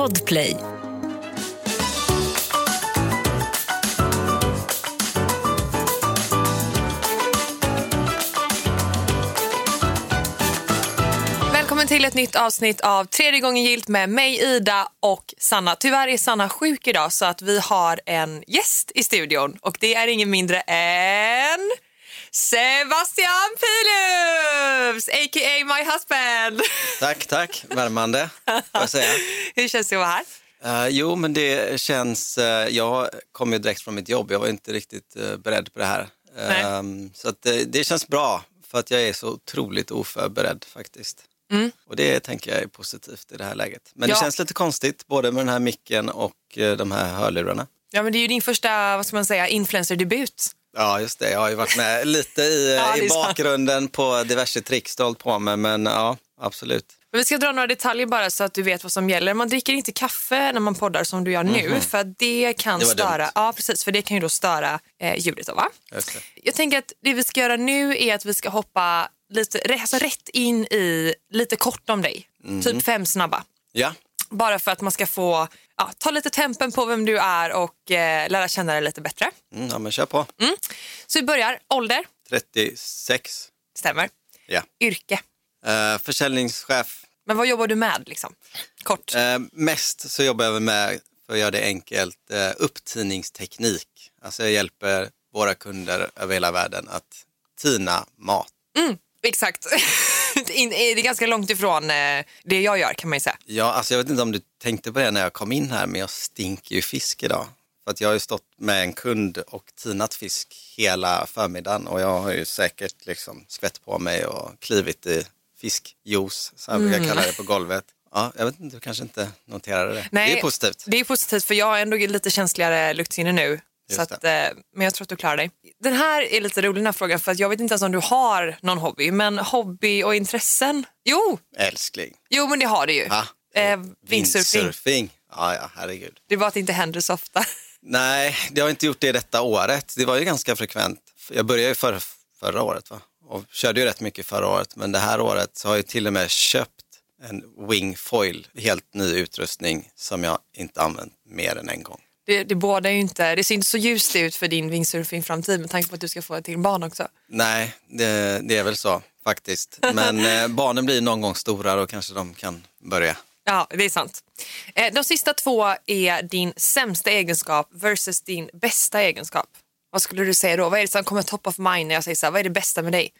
Podplay. Välkommen till ett nytt avsnitt av Tredje gången gilt med mig Ida och Sanna. Tyvärr är Sanna sjuk idag så att vi har en gäst i studion och det är ingen mindre än Sebastian Pilufs, a.k.a. my husband. Tack, tack. Värmande, får jag säga. Hur känns det att vara här? Uh, jo, men det känns... Uh, jag kom ju direkt från mitt jobb. Jag var inte riktigt uh, beredd på det här. Uh, så att, det känns bra, för att jag är så otroligt oförberedd faktiskt. Mm. Och det tänker jag är positivt i det här läget. Men ja. det känns lite konstigt, både med den här micken och de här hörlurarna. Ja, men det är ju din första, vad ska man säga, influencerdebut. Ja, just det. Jag har ju varit med lite i, ja, i bakgrunden på diverse tricks på mig, men ja, absolut. Men vi ska dra några detaljer bara så att du vet vad som gäller. Man dricker inte kaffe när man poddar som du gör nu mm -hmm. för det kan det störa. Dumt. Ja, precis, för det kan ju då störa eh, ljudet. Då, va? Jag tänker att det vi ska göra nu är att vi ska hoppa lite, alltså rätt in i lite kort om dig. Mm -hmm. Typ fem snabba. Ja. Bara för att man ska få ja, ta lite tempen på vem du är och eh, lära känna dig lite bättre. Mm, ja, men kör på. Mm. Så vi börjar. Ålder? 36. Stämmer. Ja. Yrke? Uh, försäljningschef. Men vad jobbar du med? Liksom? Kort. Uh, mest så jobbar jag med, för att göra det enkelt, uh, upptiningsteknik. Alltså jag hjälper våra kunder över hela världen att tina mat. Mm, exakt. det är ganska långt ifrån eh, det jag gör kan man ju säga. Ja, alltså jag vet inte om du tänkte på det när jag kom in här, men jag stinker ju fisk idag. För att jag har ju stått med en kund och tinat fisk hela förmiddagen och jag har ju säkert liksom skvätt på mig och klivit i fiskjuice, så här mm. brukar jag kalla det på golvet. Ja, jag vet inte, du kanske inte noterade det. Nej, det är positivt. Det är positivt för jag har ändå lite känsligare luktsinne nu så att, eh, men jag tror att du klarar dig. Den här är lite rolig den här frågan för att jag vet inte ens om du har någon hobby. Men hobby och intressen? Jo! Älskling. Jo men det har du ju. Ha? Eh. Windsurfing. Ja, ja, herregud. Det är bara att det inte händer så ofta. Nej, det har inte gjort det detta året. Det var ju ganska frekvent. Jag började ju för, förra året va? och körde ju rätt mycket förra året. Men det här året så har jag till och med köpt en wingfoil, helt ny utrustning som jag inte använt mer än en gång det, det, båda inte, det ser inte så ljust ut för din windsurfing-framtid med tanke på att du ska få ett till barn också. Nej, det, det är väl så faktiskt. Men eh, barnen blir någon gång stora och kanske de kan börja. Ja, det är sant. Eh, de sista två är din sämsta egenskap versus din bästa egenskap. Vad skulle du säga då? Vad är det som kommer top of mind när jag säger så här, vad är det bästa med dig?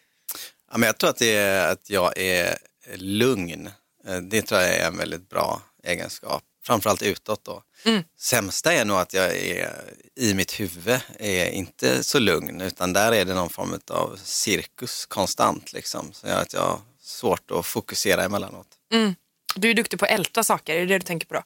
Ja, men jag tror att det är att jag är lugn. Eh, det tror jag är en väldigt bra egenskap framförallt utåt då. Mm. Sämsta är nog att jag är i mitt huvud är inte så lugn utan där är det någon form av cirkus konstant liksom. Så att jag har svårt att fokusera emellanåt. Mm. Du är duktig på att älta saker, är det det du tänker på då?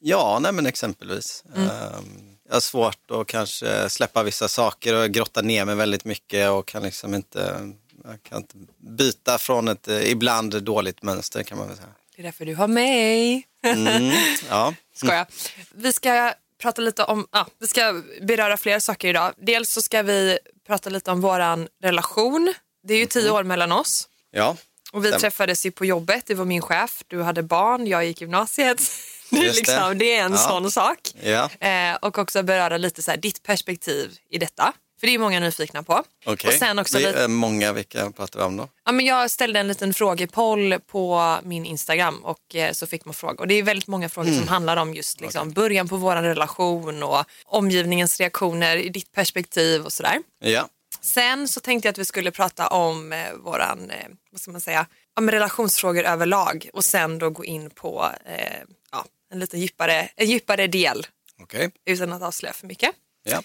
Ja, nej men exempelvis. Mm. Um, jag har svårt att kanske släppa vissa saker och grotta ner mig väldigt mycket och kan liksom inte, jag kan inte byta från ett eh, ibland dåligt mönster kan man väl säga. Det är därför du har mig. Mm, ja. Skoja. Vi ska prata lite om, ja, vi ska beröra flera saker idag. Dels så ska vi prata lite om våran relation. Det är ju tio mm. år mellan oss. Ja. Och vi träffades ju på jobbet, du var min chef, du hade barn, jag gick gymnasiet. Det är, liksom, det är en ja. sån sak. Ja. Eh, och också beröra lite så här, ditt perspektiv i detta. För det är många nyfikna på. Okay. Och sen också det är många, vilka pratar vi om då? Ja, men jag ställde en liten frågepoll på min Instagram och eh, så fick man frågor. Och det är väldigt många frågor mm. som handlar om just liksom, okay. början på vår relation och omgivningens reaktioner i ditt perspektiv och sådär. Ja. Sen så tänkte jag att vi skulle prata om eh, våran, eh, vad ska man säga, om relationsfrågor överlag och sen då gå in på eh, ja, en lite djupare, en djupare del. Okay. Utan att avslöja för mycket. Ja.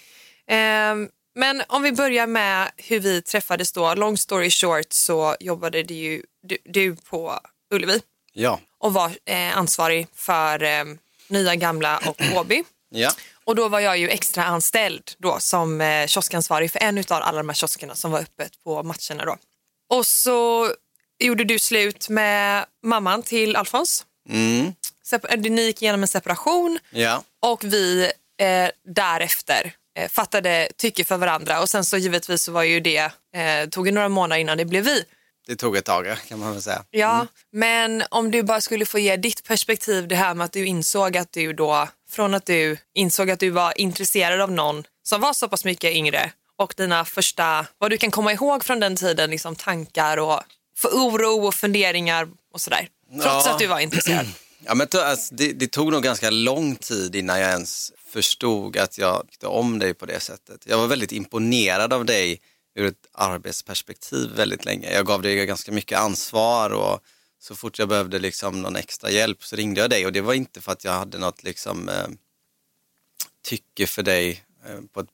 Eh, men om vi börjar med hur vi träffades då. Long story short så jobbade du, ju, du, du på Ullevi. Ja. Och var eh, ansvarig för eh, nya, gamla och Åby. Ja. Och då var jag ju extra anställd då som eh, kioskansvarig för en av alla de här kioskerna som var öppet på matcherna då. Och så gjorde du slut med mamman till Alfons. Mm. Ni gick igenom en separation ja. och vi eh, därefter eh, fattade tycke för varandra och sen så givetvis så var ju det, eh, tog det några månader innan det blev vi. det tog ett tag kan man väl säga. Ja, mm. men om du bara skulle få ge ditt perspektiv det här med att du insåg att du då, från att du insåg att du var intresserad av någon som var så pass mycket yngre och dina första, vad du kan komma ihåg från den tiden, liksom tankar och för oro och funderingar och sådär. Trots ja. att du var intresserad. Ja, men alltså, det, det, tog nog ganska lång tid innan jag ens förstod att jag tyckte om dig på det sättet. Jag var väldigt imponerad av dig ur ett arbetsperspektiv väldigt länge. Jag gav dig ganska mycket ansvar och så fort jag behövde liksom någon extra hjälp så ringde jag dig och det var inte för att jag hade något liksom, eh, tycke för dig eh, på ett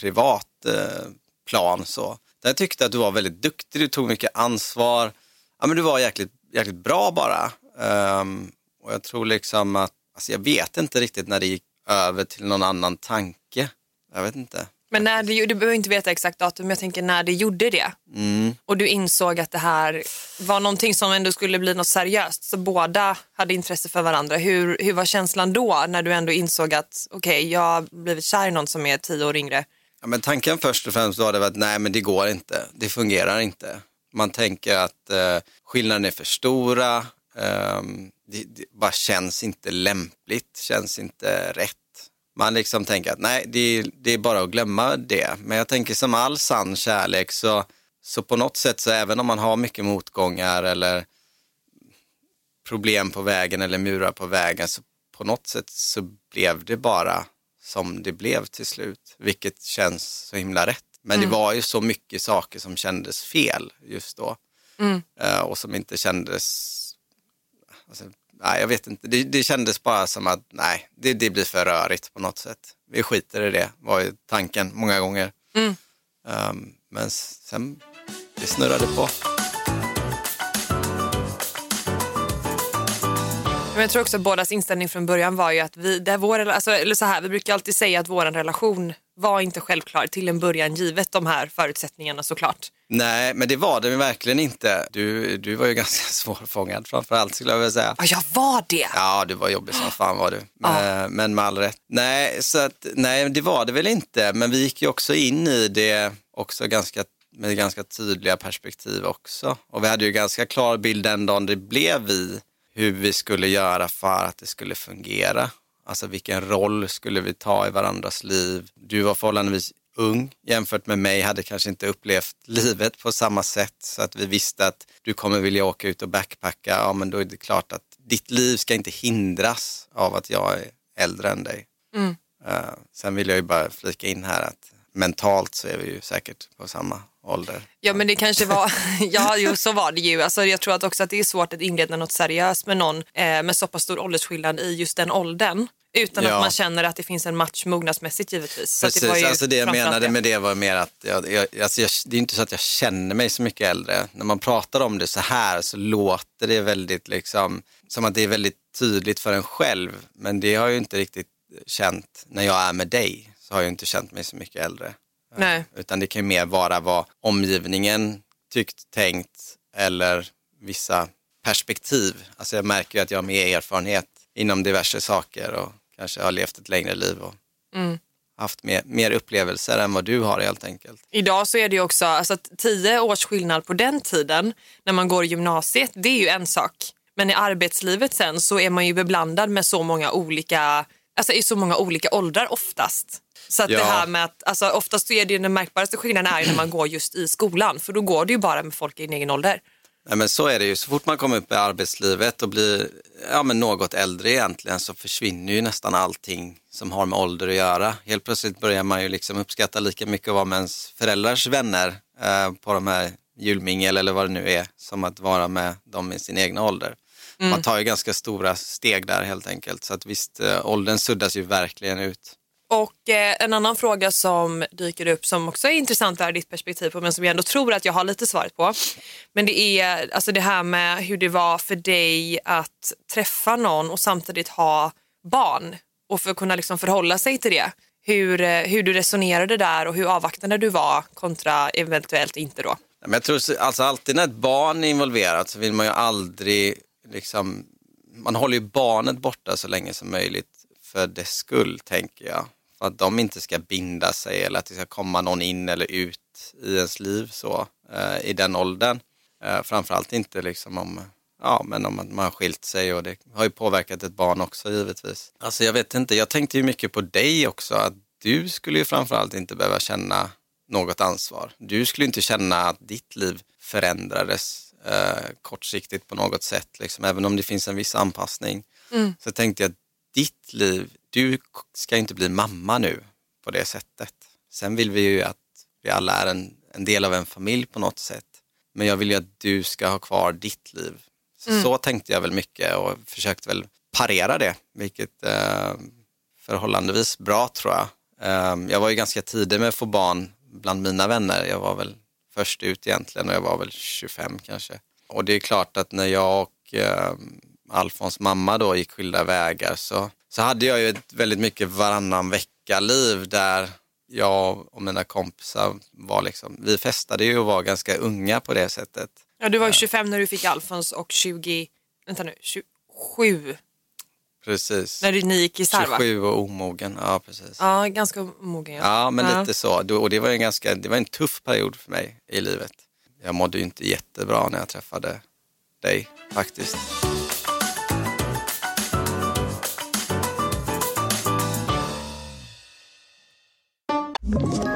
privat eh, plan. Så. Jag tyckte att du var väldigt duktig, du tog mycket ansvar. Ja, men du var jäkligt, jäkligt bra bara. Um, och jag tror liksom att, alltså jag vet inte riktigt när det gick över till någon annan tanke. Jag vet inte. Men när det, du behöver inte veta exakt datum, men jag tänker när det gjorde det. Mm. Och du insåg att det här var någonting som ändå skulle bli något seriöst. Så båda hade intresse för varandra. Hur, hur var känslan då när du ändå insåg att okej, okay, jag har blivit kär i någon som är tio år yngre? Ja, men tanken först och främst var det att nej, men det går inte. Det fungerar inte. Man tänker att eh, skillnaden är för stora. Eh, det, det, bara känns inte lämpligt, känns inte rätt. Man liksom tänker att nej, det, det är bara att glömma det. Men jag tänker som all sann kärlek så, så på något sätt så även om man har mycket motgångar eller problem på vägen eller murar på vägen så på något sätt så blev det bara som det blev till slut, vilket känns så himla rätt. Men mm. det var ju så mycket saker som kändes fel just då mm. uh, och som inte kändes, alltså, nej jag vet inte, det, det kändes bara som att nej, det, det, blir för rörigt på något sätt. Vi skiter i det, var ju tanken många gånger. Mm. Um, men sen, det snurrade på. Men jag tror också att bådas inställning från början var ju att vi, det vår, alltså, eller så här, vi brukar alltid säga att vår relation var inte självklar till en början givet de här förutsättningarna såklart. Nej, men det var det verkligen inte. Du, du var ju ganska svårfångad framförallt skulle jag vilja säga. Ja, jag var det. Ja, du var jobbig som fan var du. Men, ja. men med all rätt. Nej, så att, nej, det var det väl inte. Men vi gick ju också in i det också ganska med ganska tydliga perspektiv också. Och vi hade ju ganska klar bild den dagen det blev vi hur vi skulle göra för att det skulle fungera. Alltså vilken roll skulle vi ta i varandras liv? Du var förhållandevis ung jämfört med mig, hade kanske inte upplevt livet på samma sätt så att vi visste att du kommer vilja åka ut och backpacka. Ja, men då är det klart att ditt liv ska inte hindras av att jag är äldre än dig. Mm. Uh, sen vill jag ju bara flika in här att mentalt så är vi ju säkert på samma ålder. Ja men det kanske var, ja jo så var det ju. Alltså, jag tror att också att det är svårt att inleda något seriöst med någon eh, med så pass stor åldersskillnad i just den åldern. Utan ja. att man känner att det finns en match mognadsmässigt givetvis. Precis, det, alltså det jag menade det. med det var mer att jag, jag, alltså jag, det är inte så att jag känner mig så mycket äldre. När man pratar om det så här så låter det väldigt liksom, som att det är väldigt tydligt för en själv. Men det har jag ju inte riktigt känt när jag är med dig. Så har jag inte känt mig så mycket äldre. Nej. Utan det kan ju mer vara vad omgivningen tyckt, tänkt eller vissa perspektiv. Alltså jag märker ju att jag har mer erfarenhet inom diverse saker och kanske har levt ett längre liv och mm. haft mer, mer upplevelser än vad du har helt enkelt. Idag så är det ju också alltså, tio års skillnad på den tiden när man går gymnasiet, det är ju en sak. Men i arbetslivet sen så är man ju beblandad med så många olika, alltså i så många olika åldrar oftast. Så att ja. det här med att, alltså, oftast är det den märkbaraste skillnaden är när man går just i skolan. För då går det ju bara med folk i din egen ålder. Nej, men så är det ju. Så fort man kommer upp i arbetslivet och blir ja, men något äldre egentligen så försvinner ju nästan allting som har med ålder att göra. Helt plötsligt börjar man ju liksom uppskatta lika mycket att vara med ens föräldrars vänner eh, på de här julmingel eller vad det nu är som att vara med dem i sin egna ålder. Mm. Man tar ju ganska stora steg där helt enkelt. Så att visst, eh, åldern suddas ju verkligen ut. Och eh, en annan fråga som dyker upp som också är intressant ur ditt perspektiv på men som jag ändå tror att jag har lite svaret på. Men det är alltså det här med hur det var för dig att träffa någon och samtidigt ha barn och för att kunna liksom förhålla sig till det. Hur, eh, hur du resonerade där och hur avvaktande du var kontra eventuellt inte då. Men jag tror alltså alltid när ett barn är involverat så vill man ju aldrig liksom, man håller ju barnet borta så länge som möjligt för dess skull tänker jag för att de inte ska binda sig eller att det ska komma någon in eller ut i ens liv så eh, i den åldern. Eh, framförallt inte liksom om, ja, men om man har skilt sig och det har ju påverkat ett barn också givetvis. Alltså jag vet inte, jag tänkte ju mycket på dig också, att du skulle ju framförallt inte behöva känna något ansvar. Du skulle inte känna att ditt liv förändrades eh, kortsiktigt på något sätt, liksom, även om det finns en viss anpassning. Mm. Så tänkte jag att ditt liv, du ska inte bli mamma nu på det sättet. Sen vill vi ju att vi alla är en, en del av en familj på något sätt. Men jag vill ju att du ska ha kvar ditt liv. Så, mm. så tänkte jag väl mycket och försökte väl parera det, vilket eh, förhållandevis bra tror jag. Eh, jag var ju ganska tidig med att få barn bland mina vänner. Jag var väl först ut egentligen och jag var väl 25 kanske. Och det är klart att när jag och eh, Alfons mamma då gick skilda vägar så, så hade jag ju ett väldigt mycket varannan vecka-liv där jag och mina kompisar var liksom, vi festade ju och var ganska unga på det sättet. Ja, du var 25 när du fick Alfons och 20, vänta nu, 27 Precis. När ni gick isär 27 och omogen, ja precis. Ja, ganska omogen. Ja, ja men ja. lite så. Och det var, en ganska, det var en tuff period för mig i livet. Jag mådde ju inte jättebra när jag träffade dig faktiskt. Ett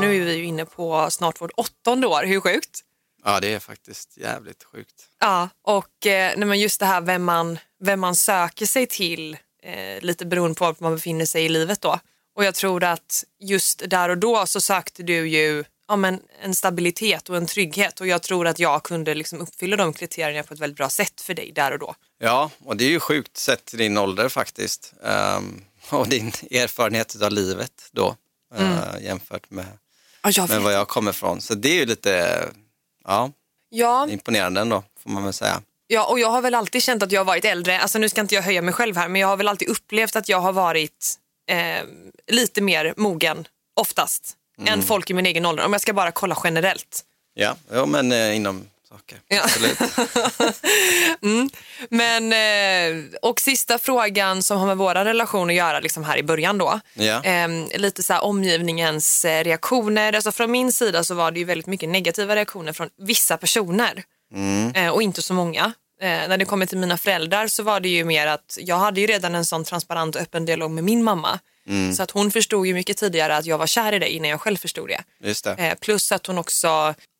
Nu är vi ju inne på snart vårt åttonde år, hur sjukt? Ja, det är faktiskt jävligt sjukt. Ja, och eh, just det här vem man, vem man söker sig till, eh, lite beroende på var man befinner sig i livet då. Och jag tror att just där och då så sökte du ju ja, men en stabilitet och en trygghet och jag tror att jag kunde liksom uppfylla de kriterierna på ett väldigt bra sätt för dig där och då. Ja, och det är ju sjukt sett till din ålder faktiskt um, och din erfarenhet av livet då mm. uh, jämfört med, ja, med var jag kommer ifrån. Så det är ju lite Ja, ja. imponerande ändå får man väl säga. Ja, och jag har väl alltid känt att jag har varit äldre. Alltså nu ska inte jag höja mig själv här, men jag har väl alltid upplevt att jag har varit eh, lite mer mogen, oftast, mm. än folk i min egen ålder. Om jag ska bara kolla generellt. Ja, ja men eh, inom saker. Ja. Absolut. mm. Men, eh, och sista frågan som har med vår relation att göra liksom här i början då. Ja. Eh, lite så här omgivningens eh, reaktioner. Alltså från min sida så var det ju väldigt mycket negativa reaktioner från vissa personer mm. och inte så många. när det kommer till mina föräldrar så var det ju mer att jag hade ju redan en sån transparent och öppen dialog med min mamma. Mm. Så att hon förstod ju mycket tidigare att jag var kär i dig innan jag själv förstod det. Det. Eh, plus att hon också,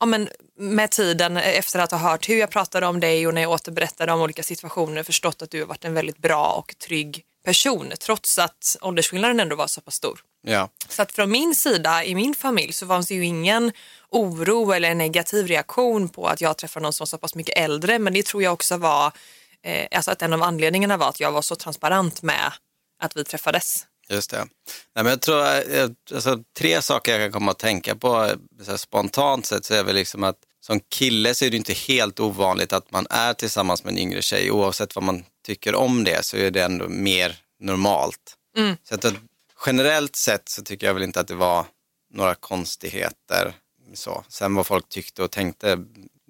ja, men med tiden efter att ha hört hur jag pratade om dig och när jag återberättade om olika situationer förstått att du har varit en väldigt bra och trygg person trots att åldersskillnaden ändå var så pass stor. Ja. Så att från min sida, i min familj, så fanns det ju ingen oro eller negativ reaktion på att jag träffade någon som var så pass mycket äldre. Men det tror jag också var, eh, alltså att en av anledningarna var att jag var så transparent med att vi träffades. Just det. Nej, men jag tror, eh, alltså, tre saker jag kan komma att tänka på spontant sett så är väl liksom att som kille så är det inte helt ovanligt att man är tillsammans med en yngre tjej. Oavsett vad man tycker om det så är det ändå mer normalt. Mm. Så att, generellt sett så tycker jag väl inte att det var några konstigheter. Så. Sen vad folk tyckte och tänkte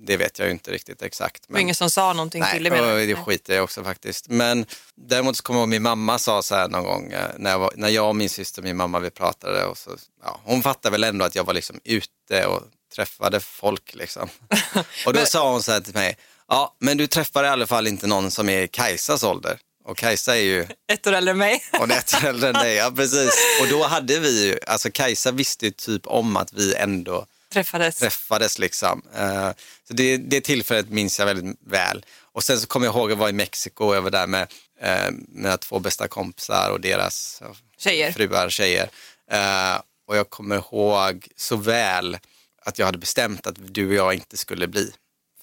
det vet jag ju inte riktigt exakt. Men... Det var ingen som sa någonting Nej, till dig? Nej, det skiter jag också faktiskt. Men däremot så kommer jag ihåg min mamma sa så här någon gång eh, när jag, var, när jag och min syster och min mamma vi pratade och så, ja, hon fattade väl ändå att jag var liksom ute och träffade folk liksom. Och då men... sa hon så här till mig, ja men du träffar i alla fall inte någon som är Kajsas ålder. Och Kajsa är ju... Ett år äldre än mig. Och ett år äldre än dig, ja precis. Och då hade vi ju, alltså Kajsa visste ju typ om att vi ändå träffades. träffades liksom. Uh, så det, det tillfället minns jag väldigt väl. Och sen så kommer jag ihåg att vara i Mexiko och jag var där med uh, mina två bästa kompisar och deras tjejer. fruar, tjejer. Uh, och jag kommer ihåg så väl att jag hade bestämt att du och jag inte skulle bli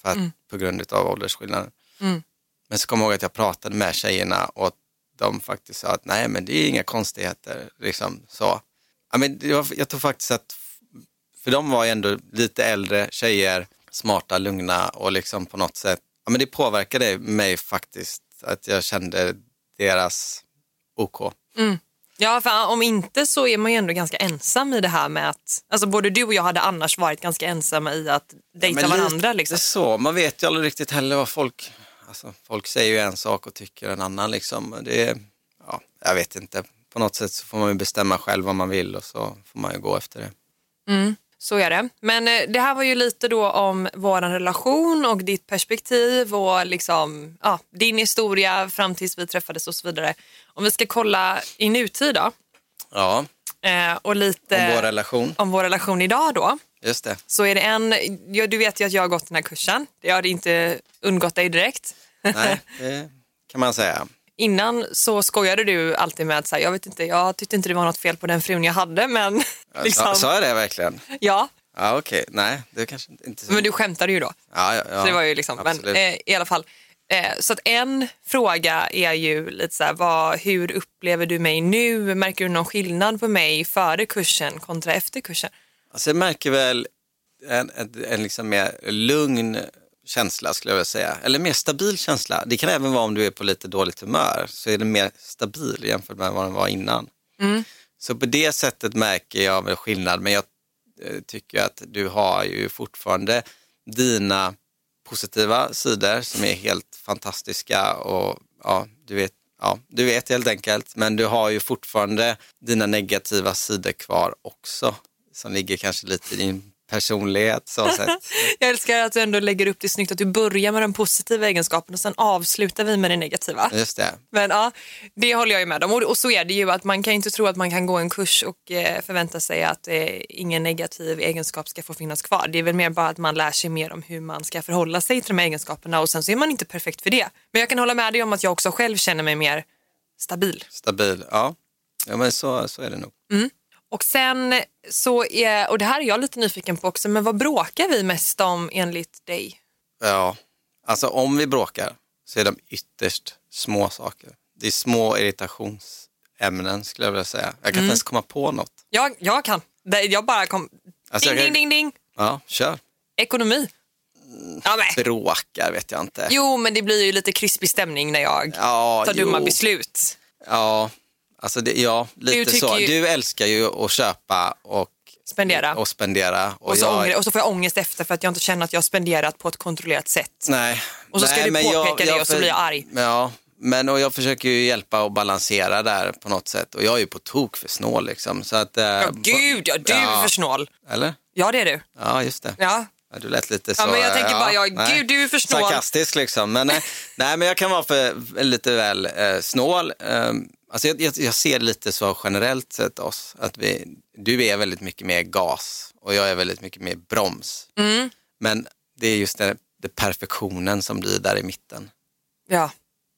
för att, mm. på grund av åldersskillnaden. Mm. Men så kommer jag ihåg att jag pratade med tjejerna och de faktiskt sa att nej men det är inga konstigheter. Liksom, så. Ja, men jag, jag tror faktiskt att För de var ju ändå lite äldre tjejer, smarta, lugna och liksom på något sätt, ja men det påverkade mig faktiskt att jag kände deras OK. Mm. Ja, för om inte så är man ju ändå ganska ensam i det här med att, alltså både du och jag hade annars varit ganska ensamma i att dejta ja, varandra. Liksom. så, man vet ju aldrig riktigt heller vad folk, alltså folk säger ju en sak och tycker en annan liksom. Det, ja, jag vet inte, på något sätt så får man ju bestämma själv vad man vill och så får man ju gå efter det. Mm. Så är det. Men eh, det här var ju lite då om vår relation och ditt perspektiv och liksom, ja, din historia fram tills vi träffades och så vidare. Om vi ska kolla i nutid då. Ja. Eh, och lite om vår relation. Om vår relation idag då. Just det. Så är det en, ja, du vet ju att jag har gått den här kursen. Det har inte undgått dig direkt. Nej, det kan man säga. Innan så skojade du alltid med att så här, jag vet inte, jag tyckte inte det var något fel på den frun jag hade men... Liksom... Sa jag det verkligen? Ja. Ja okej, okay. nej det kanske inte så. Men du skämtade ju då. Ja, ja, ja. Så det var ju liksom, men eh, i alla fall. Eh, så att en fråga är ju lite så här, vad, hur upplever du mig nu? Märker du någon skillnad på mig före kursen kontra efter kursen? Alltså jag märker väl en, en, en liksom mer lugn känsla skulle jag vilja säga. Eller mer stabil känsla. Det kan även vara om du är på lite dåligt humör så är det mer stabil jämfört med vad den var innan. Mm. Så på det sättet märker jag väl skillnad men jag eh, tycker att du har ju fortfarande dina positiva sidor som är helt fantastiska och ja, du vet, ja, du vet helt enkelt. Men du har ju fortfarande dina negativa sidor kvar också som ligger kanske lite i din personlighet så sätt. Jag älskar att du ändå lägger upp det snyggt att du börjar med den positiva egenskapen och sen avslutar vi med det negativa. Just det. Men ja, det håller jag ju med om och, och så är det ju att man kan inte tro att man kan gå en kurs och eh, förvänta sig att eh, ingen negativ egenskap ska få finnas kvar. Det är väl mer bara att man lär sig mer om hur man ska förhålla sig till de här egenskaperna och sen så är man inte perfekt för det. Men jag kan hålla med dig om att jag också själv känner mig mer stabil. Stabil, ja. Ja men så, så är det nog. Mm. Och sen så är, och det här är jag lite nyfiken på också, men vad bråkar vi mest om enligt dig? Ja, alltså om vi bråkar så är de ytterst små saker. Det är små irritationsämnen skulle jag vilja säga. Jag kan mm. inte ens komma på något. Jag, jag kan. Jag bara kom... Alltså, ding, ding, ding, ding. Ja, kör. Ekonomi. Ja, men. Bråkar vet jag inte. Jo, men det blir ju lite krispig stämning när jag ja, tar jo. dumma beslut. Ja, Alltså det, ja, lite du så. Ju... Du älskar ju att köpa och spendera. Och, spendera. Och, och, så jag... ångre, och så får jag ångest efter för att jag inte känner att jag har spenderat på ett kontrollerat sätt. Nej. Och så ska Nej, du påpeka jag, det jag och så blir jag arg. Ja, men och jag försöker ju hjälpa och balansera där på något sätt. Och jag är ju på tok för snål liksom. Så att, eh, ja, gud, ja, du ja. är för snål. Eller? Ja, det är du. Ja, just det. Ja. Ja, du lät lite så. Ja, men jag tänker bara, ja, nej. gud du är för snål. Sarkastisk liksom. Men, nej, nej, men jag kan vara för, lite väl eh, snål. Um, Alltså jag, jag, jag, ser lite så generellt sett oss, att vi, du är väldigt mycket mer gas och jag är väldigt mycket mer broms. Mm. Men det är just det, det, perfektionen som blir där i mitten. Ja,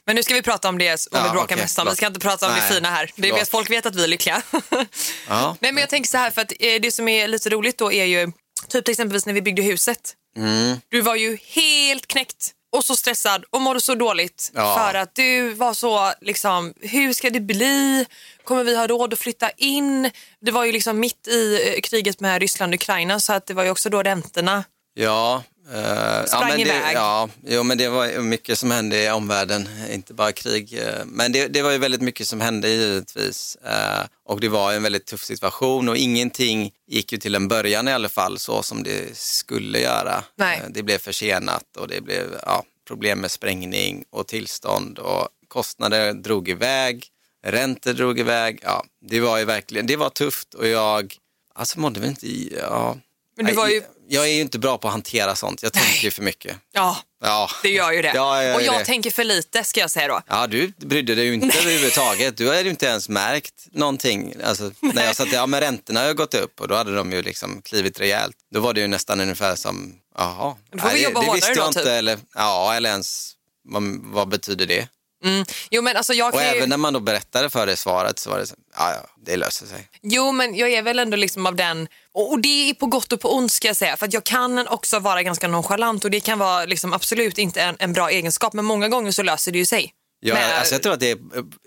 men nu ska vi prata om det om ja, vi bråkar okay, mest om. Vi ska inte prata om Nej, det fina här. Det vet, folk vet att vi är lyckliga. ja. Nej, men jag tänker så här, för att eh, det som är lite roligt då är ju, typ exempelvis när vi byggde huset. Mm. Du var ju helt knäckt och så stressad och mådde så dåligt ja. för att du var så liksom, hur ska det bli? Kommer vi ha råd att flytta in? Det var ju liksom mitt i eh, kriget med Ryssland och Ukraina så att det var ju också då räntorna Ja, Uh, Sprang ja, men iväg. Det, ja, jo, men det var mycket som hände i omvärlden, inte bara krig. Eh, men det, det var ju väldigt mycket som hände givetvis. Uh, och det var en väldigt tuff situation och ingenting gick ju till en början i alla fall så som det skulle göra. Nej. Uh, det blev försenat och det blev ja, problem med sprängning och tillstånd och kostnader drog iväg, räntor drog iväg. Ja, det var ju verkligen, det var tufft och jag, alltså mådde vi inte ja. Men du var ju jag är ju inte bra på att hantera sånt. Jag tänker ju för mycket. Ja, ja. det gör ju det. Ja, jag och jag det. tänker för lite ska jag säga då. Ja, du brydde dig ju inte överhuvudtaget. Du hade ju inte ens märkt någonting. Alltså, när jag sa att ja, men räntorna har gått upp och då hade de ju liksom klivit rejält. Då var det ju nästan ungefär som, jaha. Då får vi jobba det, det visste jag då, inte. Typ. Eller, ja, eller ens, vad, vad betyder det? Mm. Jo, men alltså jag och ju... även när man då berättade för det svaret så var det så, ja, ja, det löser sig. Jo, men jag är väl ändå liksom av den, och det är på gott och på ont ska jag säga, för att jag kan också vara ganska nonchalant och det kan vara liksom absolut inte en, en bra egenskap, men många gånger så löser det ju sig. Ja, med... alltså jag tror att det är,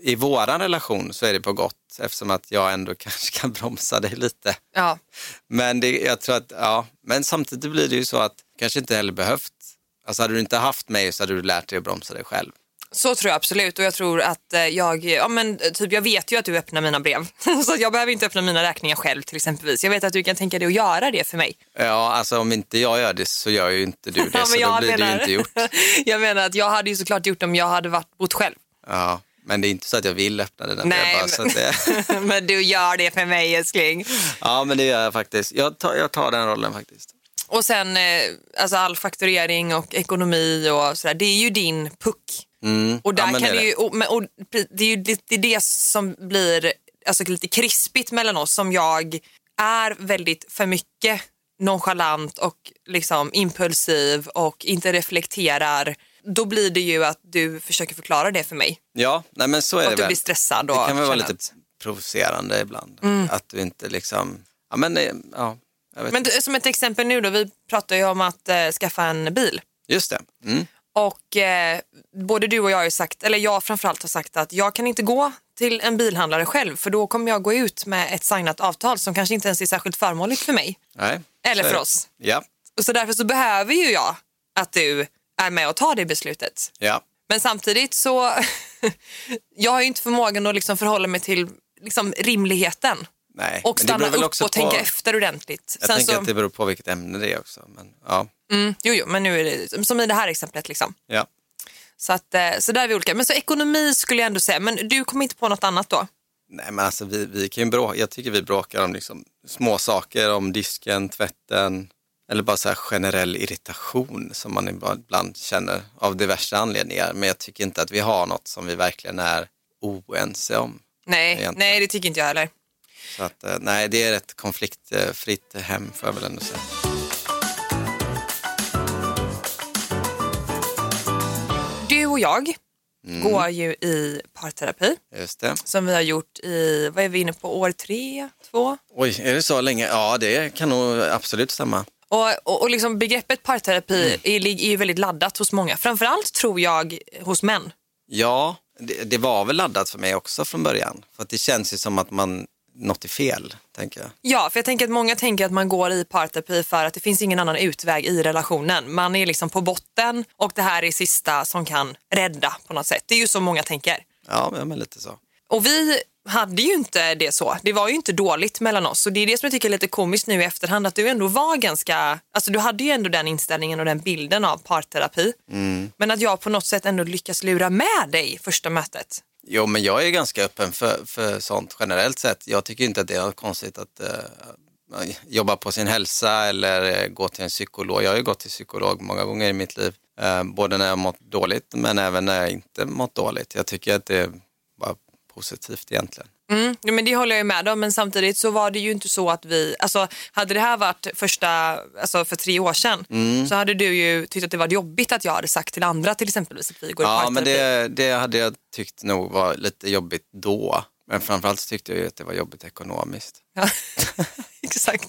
i våran relation så är det på gott eftersom att jag ändå kanske kan bromsa dig lite. Ja. Men det, jag tror att, ja, men samtidigt blir det ju så att kanske inte heller behövt, alltså hade du inte haft mig så hade du lärt dig att bromsa dig själv. Så tror jag absolut och jag tror att eh, jag, ja men typ jag vet ju att du öppnar mina brev. så jag behöver inte öppna mina räkningar själv till exempelvis. Jag vet att du kan tänka dig att göra det för mig. Ja, alltså om inte jag gör det så gör ju inte du det ja, så då blir menar, det ju inte gjort. jag menar att jag hade ju såklart gjort det om jag hade varit, bott själv. Ja, men det är inte så att jag vill öppna den Nej, bara, men... Det... men du gör det för mig älskling. Ja, men det gör jag faktiskt. Jag tar, jag tar den rollen faktiskt. Och sen eh, alltså all fakturering och ekonomi och sådär, det är ju din puck. Mm. Och, där ja, kan det, ju, och, och, det är ju det, det, är det som blir alltså, lite krispigt mellan oss som jag är väldigt för mycket nonchalant och liksom impulsiv och inte reflekterar. Då blir det ju att du försöker förklara det för mig. Ja, nej men så är och det att du blir stressad. Det kan väl vara lite provocerande ibland. Mm. Att du inte liksom, ja men ja. Men som ett exempel nu då, vi pratar ju om att äh, skaffa en bil. Just det. Mm. Och eh, både du och jag har sagt, eller jag framförallt har sagt att jag kan inte gå till en bilhandlare själv för då kommer jag gå ut med ett signat avtal som kanske inte ens är särskilt förmånligt för mig. Nej, eller för oss. Ja. Och så därför så behöver ju jag att du är med och tar det beslutet. Ja. Men samtidigt så, jag har ju inte förmågan att liksom förhålla mig till liksom rimligheten. Nej, och stanna upp och på... tänka efter ordentligt. Jag Sen tänker så... att det beror på vilket ämne det är också. Men, ja. Mm, jo, jo, men nu är det som i det här exemplet. Liksom. Ja. Så, att, eh, så där är vi olika. Men så ekonomi skulle jag ändå säga. Men du kommer inte på något annat då? Nej, men alltså vi, vi kan bråka. Jag tycker vi bråkar om liksom små saker, om disken, tvätten eller bara så här generell irritation som man ibland känner av diverse anledningar. Men jag tycker inte att vi har något som vi verkligen är oense om. Nej, nej det tycker inte jag heller. Så att, eh, nej, det är ett konfliktfritt hem får jag väl ändå säga. Du och jag mm. går ju i parterapi. Just det. Som vi har gjort i, vad är vi inne på, år tre, två? Oj, är det så länge? Ja, det kan nog absolut stämma. Och, och, och liksom begreppet parterapi mm. är, är ju väldigt laddat hos många. Framförallt tror jag hos män. Ja, det, det, var väl laddat för mig också från början. För det känns ju som att man något är fel, tänker jag. Ja, för jag tänker att många tänker att man går i parterapi för att det finns ingen annan utväg i relationen. Man är liksom på botten och det här är sista som kan rädda på något sätt. Det är ju så många tänker. Ja, men lite så. Och vi hade ju inte det så. Det var ju inte dåligt mellan oss. Och det är det som jag tycker är lite komiskt nu i efterhand att du ändå var ganska, alltså du hade ju ändå den inställningen och den bilden av parterapi. Mm. Men att jag på något sätt ändå lyckas lura med dig första mötet. Jo, men jag är ganska öppen för, för sånt generellt sett. Jag tycker inte att det är konstigt att uh, jobba på sin hälsa eller uh, gå till en psykolog. Jag har ju gått till psykolog många gånger i mitt liv, uh, både när jag mått dåligt men även när jag inte mått dåligt. Jag tycker att det är bara positivt egentligen. Mm, men det håller jag med om, men samtidigt så var det ju inte så att vi, alltså hade det här varit första, alltså för tre år sedan mm. så hade du ju tyckt att det var jobbigt att jag hade sagt till andra till exempelvis att vi går Ja, men det, det hade jag tyckt nog var lite jobbigt då. Men framförallt tyckte jag att det var jobbigt ekonomiskt. Ja, exakt.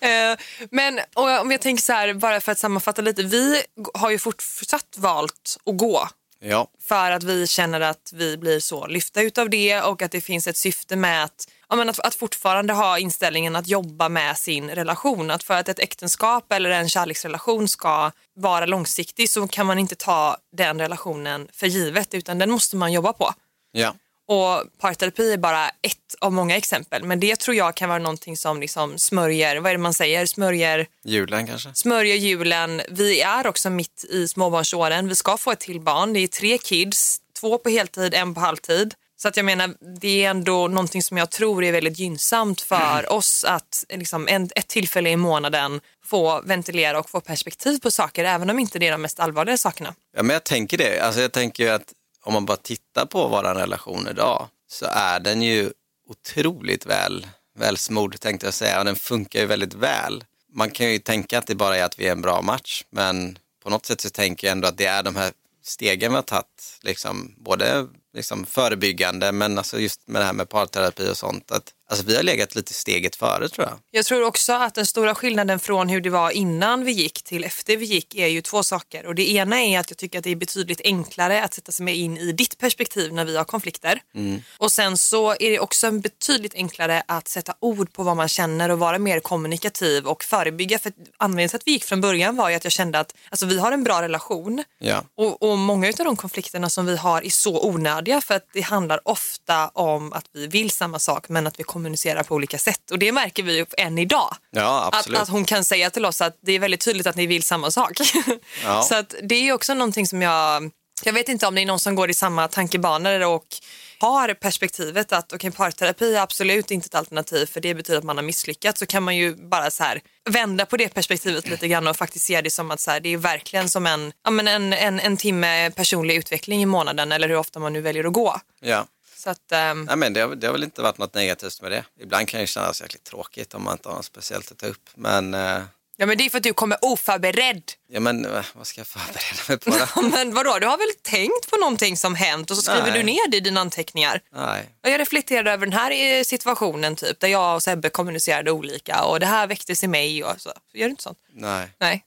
Eh, men om jag tänker så här, bara för att sammanfatta lite. Vi har ju fortsatt valt att gå Ja. För att vi känner att vi blir så lyfta utav det och att det finns ett syfte med att, ja, att, att fortfarande ha inställningen att jobba med sin relation. Att för att ett äktenskap eller en kärleksrelation ska vara långsiktig så kan man inte ta den relationen för givet utan den måste man jobba på. Ja. Och parterapi är bara ett av många exempel. Men det tror jag kan vara någonting som liksom smörjer, vad är det man säger? Smörjer... Julen kanske? Smörjer julen. Vi är också mitt i småbarnsåren. Vi ska få ett till barn. Det är tre kids, två på heltid, en på halvtid. Så att jag menar, det är ändå någonting som jag tror är väldigt gynnsamt för mm. oss att liksom, en, ett tillfälle i månaden få ventilera och få perspektiv på saker, även om inte det är de mest allvarliga sakerna. Ja, men jag tänker det. Alltså, jag tänker att om man bara tittar på vår relation idag så är den ju otroligt väl, välsmord tänkte jag säga och den funkar ju väldigt väl. Man kan ju tänka att det bara är att vi är en bra match men på något sätt så tänker jag ändå att det är de här stegen vi har tagit, liksom, både liksom förebyggande men alltså just med det här med parterapi och sånt, att, Alltså vi har legat lite steget före tror jag. Jag tror också att den stora skillnaden från hur det var innan vi gick till efter vi gick är ju två saker. Och det ena är att jag tycker att det är betydligt enklare att sätta sig med in i ditt perspektiv när vi har konflikter. Mm. Och sen så är det också betydligt enklare att sätta ord på vad man känner och vara mer kommunikativ och förebygga. För anledningen till att vi gick från början var ju att jag kände att alltså, vi har en bra relation ja. och, och många av de konflikterna som vi har är så onödiga för att det handlar ofta om att vi vill samma sak men att vi kommunicerar på olika sätt. Och det märker vi ju än idag. Ja, att, att hon kan säga till oss att det är väldigt tydligt att ni vill samma sak. Ja. så att det är också någonting som jag, jag vet inte om det är någon som går i samma tankebanor och har perspektivet att okay, parterapi är absolut inte ett alternativ för det betyder att man har misslyckats så kan man ju bara så här vända på det perspektivet lite grann och faktiskt se det som att så här, det är verkligen som en, ja, men en, en, en timme personlig utveckling i månaden eller hur ofta man nu väljer att gå. Ja. Så att, um... Nej, men det, har, det har väl inte varit något negativt med det. Ibland kan det kännas jäkligt tråkigt om man inte har något speciellt att ta upp. Men uh... Ja men det är för att du kommer oförberedd. Ja men eh, vad ska jag förbereda mig på då? men vadå, du har väl tänkt på någonting som hänt och så skriver Nej. du ner det i dina anteckningar? Nej. Jag reflekterade över den här eh, situationen typ där jag och Sebbe kommunicerade olika och det här väcktes i mig och så. Gör du inte sånt? Nej. Nej.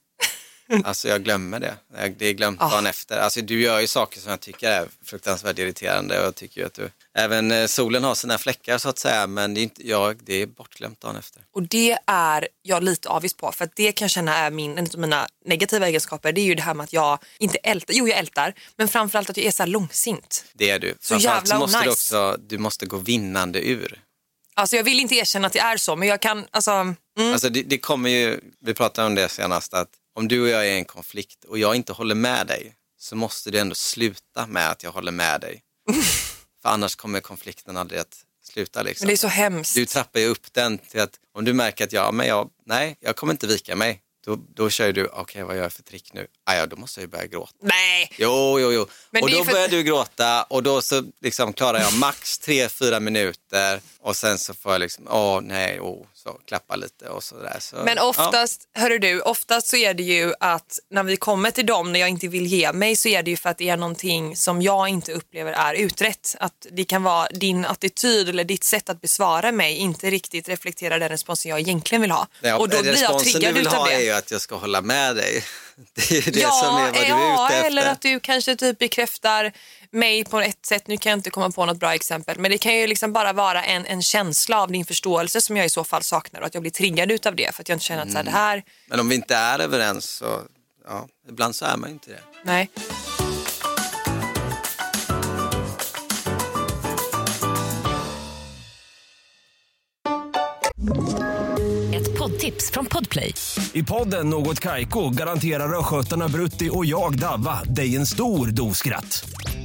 Alltså jag glömmer det. Det är glömt oh. dagen efter. Alltså du gör ju saker som jag tycker är fruktansvärt irriterande och jag tycker ju att du, även eh, solen har sina fläckar så att säga men det är, inte, ja, det är bortglömt dagen efter. Och det är jag lite avis på för att det kan jag känna är min, en av mina negativa egenskaper. Det är ju det här med att jag inte ältar, jo jag ältar, men framförallt att jag är så här långsint. Det är du. Så jävla så måste nice. du också, du måste gå vinnande ur. Alltså jag vill inte erkänna att det är så men jag kan, alltså. Mm. Alltså det, det kommer ju, vi pratade om det senast att om du och jag är i en konflikt och jag inte håller med dig så måste du ändå sluta med att jag håller med dig. För annars kommer konflikten aldrig att sluta. Liksom. Men det är så hemskt. Du trappar ju upp den till att om du märker att jag, men jag, nej, jag kommer inte vika mig. Då, då kör du, okej okay, vad gör jag för trick nu? Ah, ja, då måste jag ju börja gråta. Nej! Jo, jo, jo. Men och då för... börjar du gråta och då så liksom klarar jag max tre, fyra minuter och sen så får jag liksom, åh nej, åh, så klappa lite och sådär. Så, Men oftast, ja. hörru du, oftast så är det ju att när vi kommer till dem när jag inte vill ge mig så är det ju för att det är någonting som jag inte upplever är utrett. Att det kan vara din attityd eller ditt sätt att besvara mig inte riktigt reflekterar den responsen jag egentligen vill ha. Ja, och då blir jag triggad utav det. är ju att jag ska hålla med dig. Det är ju det ja, som är vad du är ute efter. eller att du kanske typ bekräftar mig på ett sätt. Nu kan jag inte komma på något bra exempel. Men det kan ju liksom bara vara en, en känsla av din förståelse som jag i så fall saknar och att jag blir triggad utav det för att jag inte känner att så här, det här... Men om vi inte är överens så, ja, ibland så är man inte det. Nej. Ett poddtips från Podplay. I podden Något Kaiko garanterar östgötarna Brutti och jag, Davva, dig en stor dos skratt.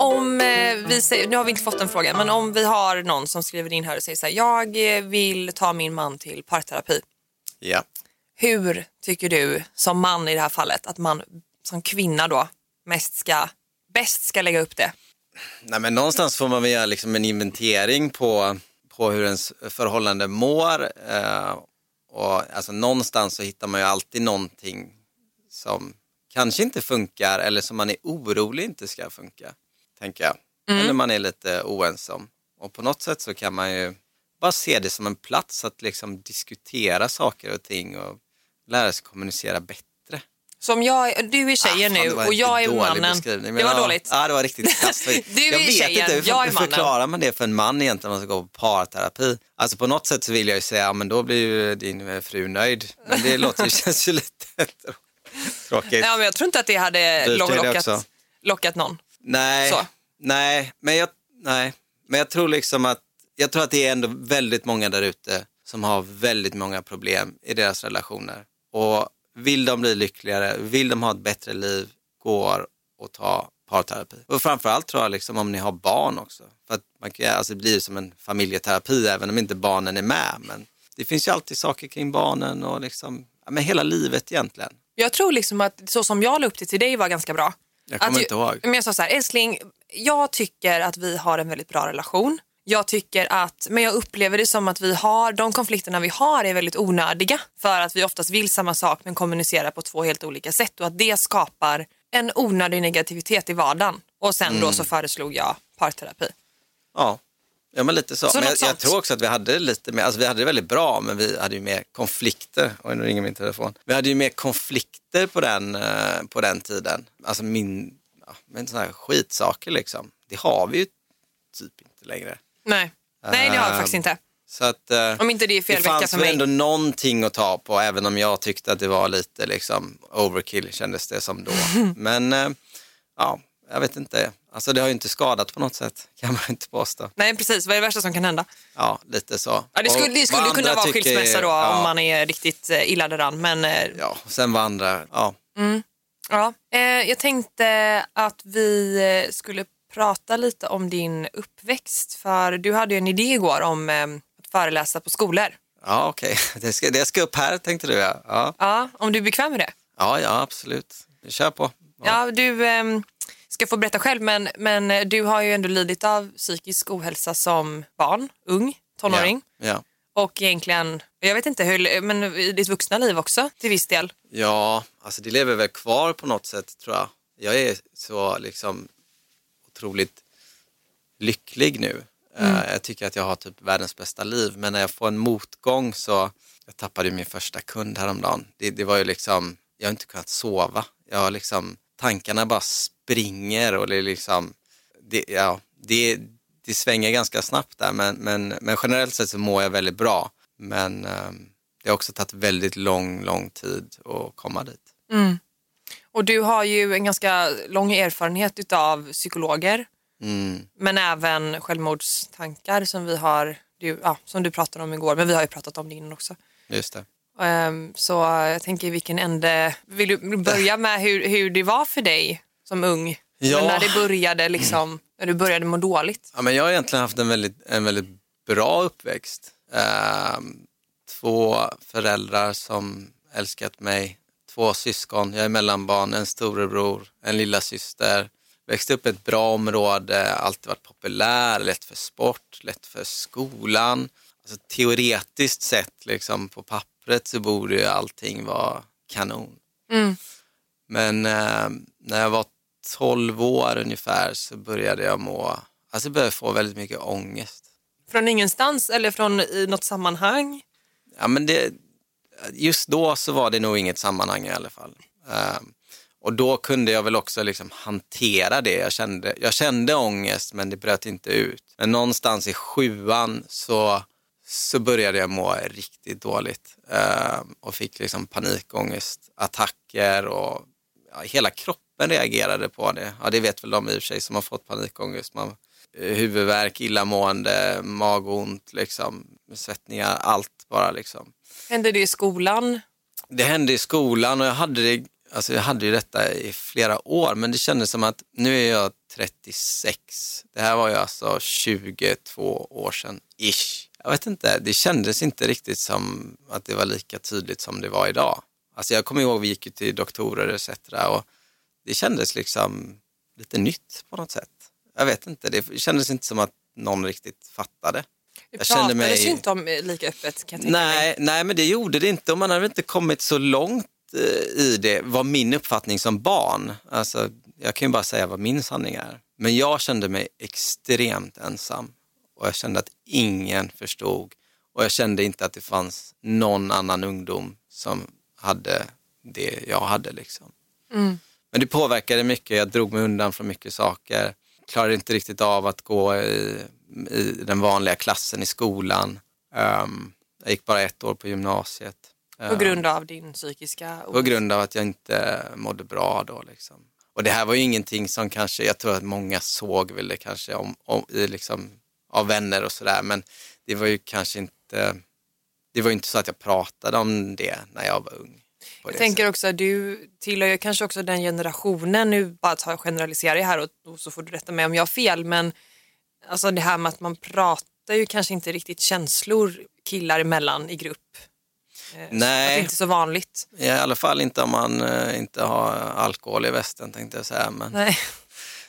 Om eh, vi säger, nu har vi inte fått en fråga, men om vi har någon som skriver in här och säger så här, jag eh, vill ta min man till parterapi. Ja. Hur tycker du som man i det här fallet att man som kvinna då mest ska, bäst ska lägga upp det? Nej, men någonstans får man väl göra liksom en inventering på, på hur ens förhållande mår. Eh, och alltså någonstans så hittar man ju alltid någonting som kanske inte funkar eller som man är orolig inte ska funka, tänker jag. Mm. Eller man är lite oense om. Och på något sätt så kan man ju bara se det som en plats att liksom diskutera saker och ting och lära sig kommunicera bättre. Som jag, du är tjejen ah, nu och jag är mannen. Det var dåligt. Ja, det var riktigt kast. du är jag vet tjejen, inte, hur, jag är mannen. förklarar man det för en man egentligen om man ska gå på parterapi? Alltså på något sätt så vill jag ju säga, ja men då blir ju din fru nöjd. Men det låter ju, känns ju lite tråkigt. Ja, men jag tror inte att det hade lockat, lockat någon. Nej, så. nej, men jag, nej, men jag tror liksom att jag tror att det är ändå väldigt många där ute som har väldigt många problem i deras relationer. Och vill de bli lyckligare, vill de ha ett bättre liv, går och ta parterapi. Och framförallt tror jag liksom om ni har barn också. För att man kan, alltså det blir som en familjeterapi även om inte barnen är med. Men det finns ju alltid saker kring barnen och liksom, ja, men hela livet egentligen. Jag tror liksom att så som jag la upp det till dig var ganska bra. Jag kommer att, inte ihåg. Men jag sa så här, älskling, jag tycker att vi har en väldigt bra relation. Jag tycker att, men jag upplever det som att vi har, de konflikterna vi har är väldigt onödiga för att vi oftast vill samma sak men kommunicerar på två helt olika sätt och att det skapar en onödig negativitet i vardagen. Och sen mm. då så föreslog jag parterapi. Ja, ja men lite så. så men jag, jag, tror också att vi hade lite mer, alltså vi hade det väldigt bra men vi hade ju mer konflikter. Oj, nu ringer min telefon. Vi hade ju mer konflikter på den, eh, på den tiden. Alltså min, ja, men sådana här skitsaker liksom. Det har vi ju typ inte längre. Nej, Nej det har vi faktiskt inte. Så att, eh, om inte det är fel det vecka för mig. Det fanns ändå någonting att ta på även om jag tyckte att det var lite liksom overkill kändes det som då. Men eh, ja, jag vet inte. Alltså det har ju inte skadat på något sätt kan man inte påstå. Nej precis, vad är det värsta som kan hända? Ja, lite så. Ja, det skulle, det skulle kunna vara skilsmässa då ja. om man är riktigt eh, illa däran. Men, ja, sen vad andra, ja. Mm. Ja, eh, jag tänkte att vi skulle prata lite om din uppväxt. För du hade ju en idé igår om eh, att föreläsa på skolor. Ja, okej. Okay. Det, ska, det ska upp här tänkte du ja. ja. Ja, om du är bekväm med det? Ja, ja absolut. Kör på. Ja, ja du eh, ska få berätta själv men, men du har ju ändå lidit av psykisk ohälsa som barn, ung, tonåring. Ja, ja. Och egentligen, jag vet inte hur, men i ditt vuxna liv också till viss del. Ja, alltså det lever väl kvar på något sätt tror jag. Jag är så liksom otroligt lycklig nu. Mm. Uh, jag tycker att jag har typ världens bästa liv men när jag får en motgång så, jag tappade min första kund häromdagen. Det, det var ju liksom, jag har inte kunnat sova. Jag har liksom, tankarna bara springer och det är liksom, det, ja, det, det svänger ganska snabbt där men, men, men generellt sett så mår jag väldigt bra. Men um, det har också tagit väldigt lång, lång tid att komma dit. Mm. Och du har ju en ganska lång erfarenhet av psykologer. Mm. Men även självmordstankar som vi har, du, ja, som du pratade om igår, men vi har ju pratat om det innan också. Just det. Um, så jag tänker vilken ände, vill du börja med hur, hur det var för dig som ung? Ja. när det började liksom, när du började må dåligt? Ja, men jag har egentligen haft en väldigt, en väldigt bra uppväxt. Um, två föräldrar som älskat mig två syskon, jag är mellanbarn, en storebror, en lilla syster. Växte upp i ett bra område, alltid varit populär, lätt för sport, lätt för skolan. Alltså, teoretiskt sett, liksom, på pappret så borde ju allting vara kanon. Mm. Men eh, när jag var 12 år ungefär så började jag må, alltså jag började få väldigt mycket ångest. Från ingenstans eller från i något sammanhang? Ja men det, just då så var det nog inget sammanhang i alla fall. Um, och då kunde jag väl också liksom hantera det. Jag kände, jag kände ångest men det bröt inte ut. Men någonstans i sjuan så, så började jag må riktigt dåligt um, och fick liksom panikångest, attacker och ja, hela kroppen reagerade på det. Ja, det vet väl de i och för sig som har fått panikångest. Man, huvudvärk, illamående, magont, liksom, svettningar, allt bara liksom. Hände det i skolan? Det hände i skolan och jag hade, det, alltså jag hade ju detta i flera år men det kändes som att nu är jag 36. Det här var ju alltså 22 år sedan, ish. Jag vet inte, det kändes inte riktigt som att det var lika tydligt som det var idag. Alltså jag kommer ihåg vi gick till doktorer etc. och det kändes liksom lite nytt på något sätt. Jag vet inte, det kändes inte som att någon riktigt fattade. Det jag pratades mig... ju inte om eh, lika öppet kan jag nej, mig. nej, men det gjorde det inte och man hade inte kommit så långt eh, i det, var min uppfattning som barn. Alltså, jag kan ju bara säga vad min sanning är. Men jag kände mig extremt ensam och jag kände att ingen förstod och jag kände inte att det fanns någon annan ungdom som hade det jag hade. Liksom. Mm. Men det påverkade mycket, jag drog mig undan från mycket saker, klarade inte riktigt av att gå i i den vanliga klassen i skolan. Um, jag gick bara ett år på gymnasiet. På ehm, grund av din psykiska ohälsa? På grund av att jag inte mådde bra då. Liksom. Och det här var ju ingenting som kanske, jag tror att många såg väl det kanske om, om, i liksom, av vänner och sådär, men det var ju kanske inte, det var inte så att jag pratade om det när jag var ung. Jag tänker också att du tillhör ju kanske också den generationen, nu bara tar jag generaliserar jag här och, och så får du rätta mig om jag har fel, men Alltså det här med att man pratar ju kanske inte riktigt känslor killar emellan i grupp. Eh, Nej. Att det inte är så vanligt. I alla fall inte om man eh, inte har alkohol i västen tänkte jag säga. Men... Nej,